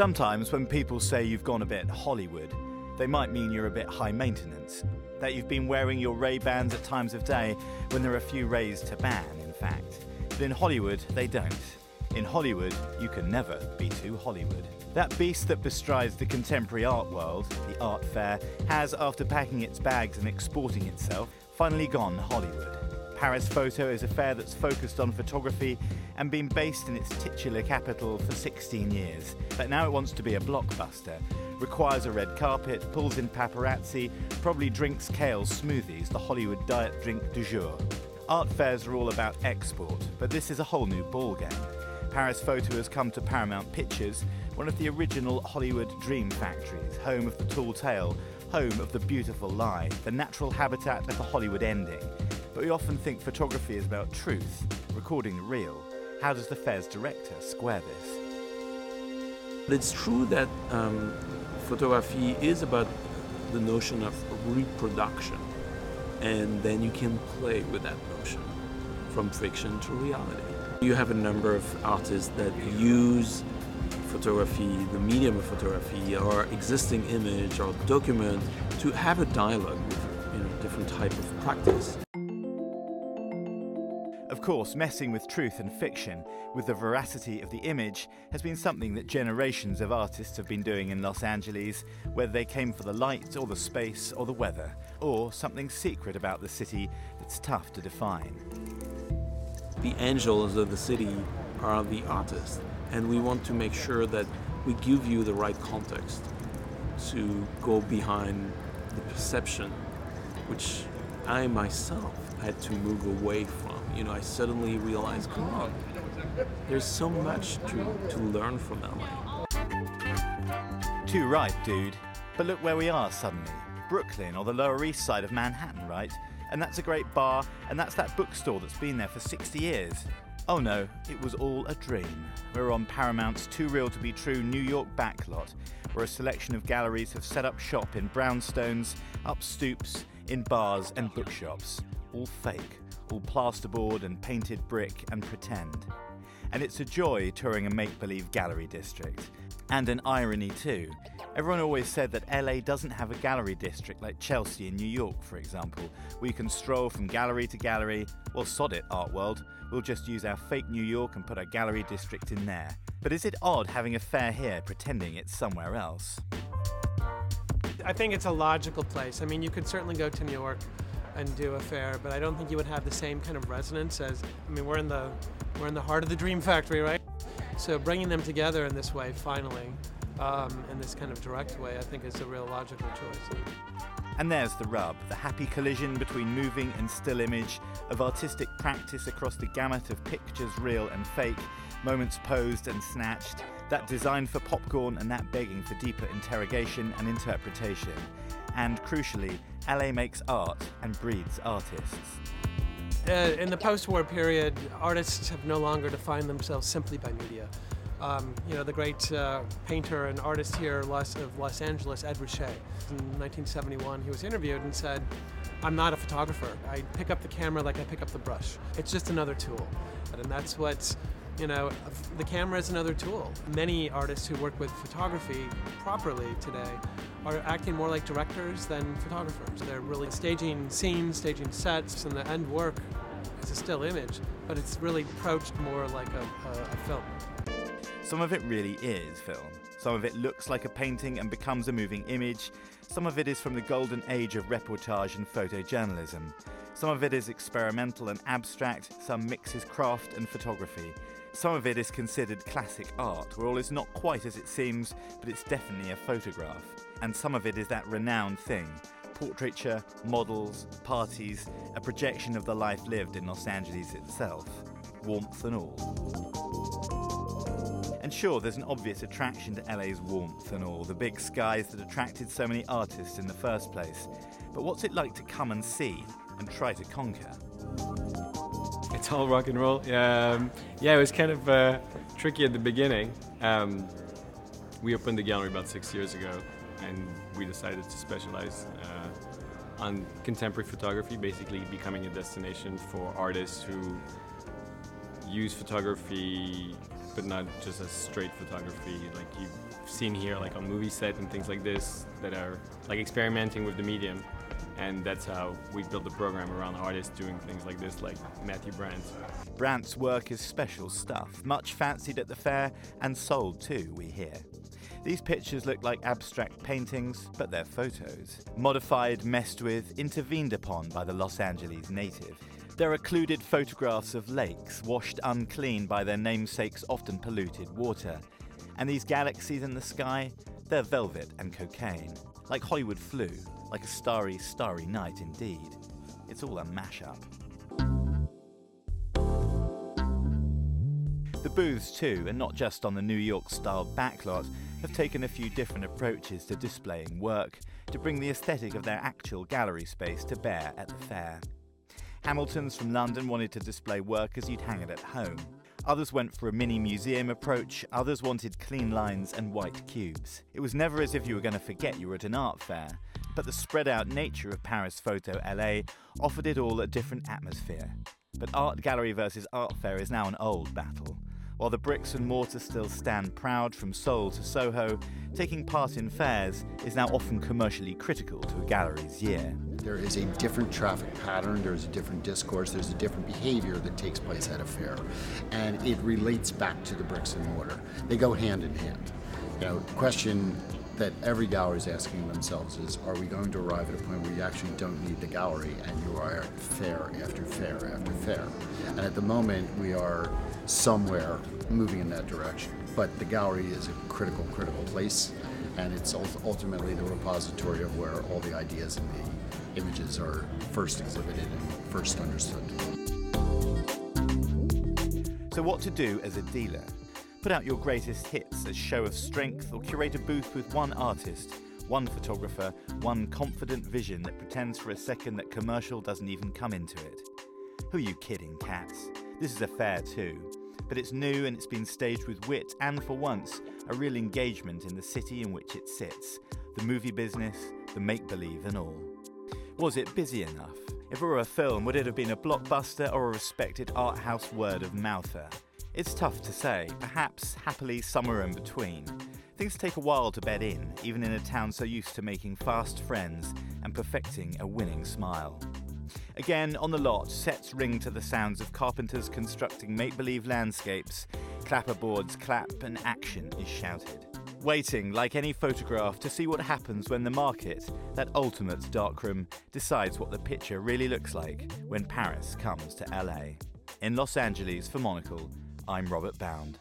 Sometimes when people say you've gone a bit Hollywood, they might mean you're a bit high maintenance. That you've been wearing your Ray-Bans at times of day when there are a few rays to ban, in fact. But in Hollywood, they don't. In Hollywood, you can never be too Hollywood. That beast that bestrides the contemporary art world, the art fair, has, after packing its bags and exporting itself, finally gone Hollywood. Paris Photo is a fair that's focused on photography and been based in its titular capital for 16 years. But now it wants to be a blockbuster, requires a red carpet, pulls in paparazzi, probably drinks kale smoothies, the Hollywood diet drink du jour. Art fairs are all about export, but this is a whole new ballgame. Paris Photo has come to Paramount Pictures, one of the original Hollywood dream factories, home of the tall tale, home of the beautiful lie, the natural habitat of the Hollywood ending. But we often think photography is about truth, recording the real. How does the fair's director square this? It's true that um, photography is about the notion of reproduction, and then you can play with that notion from fiction to reality. You have a number of artists that use photography, the medium of photography, or existing image or document to have a dialogue with you know, different type of practice. Of course, messing with truth and fiction, with the veracity of the image, has been something that generations of artists have been doing in Los Angeles, whether they came for the light or the space or the weather, or something secret about the city that's tough to define. The angels of the city are the artists, and we want to make sure that we give you the right context to go behind the perception, which I myself had to move away from. You know, I suddenly realized, come on, there's so much to, to learn from LA. Too right, dude. But look where we are suddenly. Brooklyn or the Lower East Side of Manhattan, right? And that's a great bar, and that's that bookstore that's been there for 60 years. Oh no, it was all a dream. We're on Paramount's Too Real to Be True New York backlot, where a selection of galleries have set up shop in brownstones, up stoops, in bars and bookshops. All fake, all plasterboard and painted brick and pretend. And it's a joy touring a make believe gallery district. And an irony too. Everyone always said that LA doesn't have a gallery district like Chelsea in New York, for example, where you can stroll from gallery to gallery. Well, sod it, art world. We'll just use our fake New York and put our gallery district in there. But is it odd having a fair here pretending it's somewhere else? I think it's a logical place. I mean, you could certainly go to New York and do a fair, but I don't think you would have the same kind of resonance as. I mean, we're in the we're in the heart of the Dream Factory, right? So bringing them together in this way, finally, um, in this kind of direct way, I think is a real logical choice. And there's the rub the happy collision between moving and still image, of artistic practice across the gamut of pictures real and fake, moments posed and snatched, that design for popcorn and that begging for deeper interrogation and interpretation. And crucially, LA makes art and breeds artists. Uh, in the post-war period, artists have no longer defined themselves simply by media. Um, you know, the great uh, painter and artist here Los, of Los Angeles, Ed Ruscha, in 1971, he was interviewed and said, I'm not a photographer. I pick up the camera like I pick up the brush. It's just another tool. And that's what, you know, the camera is another tool. Many artists who work with photography properly today are acting more like directors than photographers. They're really staging scenes, staging sets, and the end work is a still image, but it's really approached more like a, a, a film. Some of it really is film. Some of it looks like a painting and becomes a moving image. Some of it is from the golden age of reportage and photojournalism. Some of it is experimental and abstract, some mixes craft and photography. Some of it is considered classic art, where all is not quite as it seems, but it's definitely a photograph. And some of it is that renowned thing portraiture, models, parties, a projection of the life lived in Los Angeles itself, warmth and all. And sure, there's an obvious attraction to LA's warmth and all, the big skies that attracted so many artists in the first place. But what's it like to come and see and try to conquer? It's all rock and roll. Um, yeah, it was kind of uh, tricky at the beginning. Um, we opened the gallery about six years ago, and we decided to specialize uh, on contemporary photography, basically becoming a destination for artists who use photography but not just as straight photography like you've seen here, like on movie set and things like this, that are like experimenting with the medium. And that's how we built the program around artists doing things like this, like Matthew Brandt. Brandt's work is special stuff, much fancied at the fair and sold too, we hear. These pictures look like abstract paintings, but they're photos. Modified, messed with, intervened upon by the Los Angeles native. They're occluded photographs of lakes, washed unclean by their namesake's often polluted water. And these galaxies in the sky, they're velvet and cocaine. Like Hollywood flu, like a starry, starry night indeed. It's all a mashup. The booths, too, and not just on the New York style backlot, have taken a few different approaches to displaying work to bring the aesthetic of their actual gallery space to bear at the fair. Hamilton's from London wanted to display work as you'd hang it at home. Others went for a mini museum approach, others wanted clean lines and white cubes. It was never as if you were going to forget you were at an art fair, but the spread out nature of Paris Photo LA offered it all a different atmosphere. But art gallery versus art fair is now an old battle. While the bricks and mortar still stand proud from Seoul to Soho, taking part in fairs is now often commercially critical to a gallery's year. There is a different traffic pattern, there's a different discourse, there's a different behavior that takes place at a fair. And it relates back to the bricks and mortar. They go hand in hand. You know, question that every gallery is asking themselves is are we going to arrive at a point where you actually don't need the gallery and you are fair after fair after fair? And at the moment, we are somewhere moving in that direction. But the gallery is a critical, critical place, and it's ultimately the repository of where all the ideas and the images are first exhibited and first understood. So, what to do as a dealer? Put out your greatest hits as show of strength, or curate a booth with one artist, one photographer, one confident vision that pretends for a second that commercial doesn't even come into it. Who are you kidding, cats? This is a fair too. But it's new and it's been staged with wit and, for once, a real engagement in the city in which it sits the movie business, the make believe, and all. Was it busy enough? If it were a film, would it have been a blockbuster or a respected art house word of mouther? It's tough to say, perhaps happily somewhere in between. Things take a while to bed in, even in a town so used to making fast friends and perfecting a winning smile. Again, on the lot, sets ring to the sounds of carpenters constructing make believe landscapes, clapperboards clap, and action is shouted. Waiting, like any photograph, to see what happens when the market, that ultimate darkroom, decides what the picture really looks like when Paris comes to LA. In Los Angeles for Monocle, I'm Robert Bound.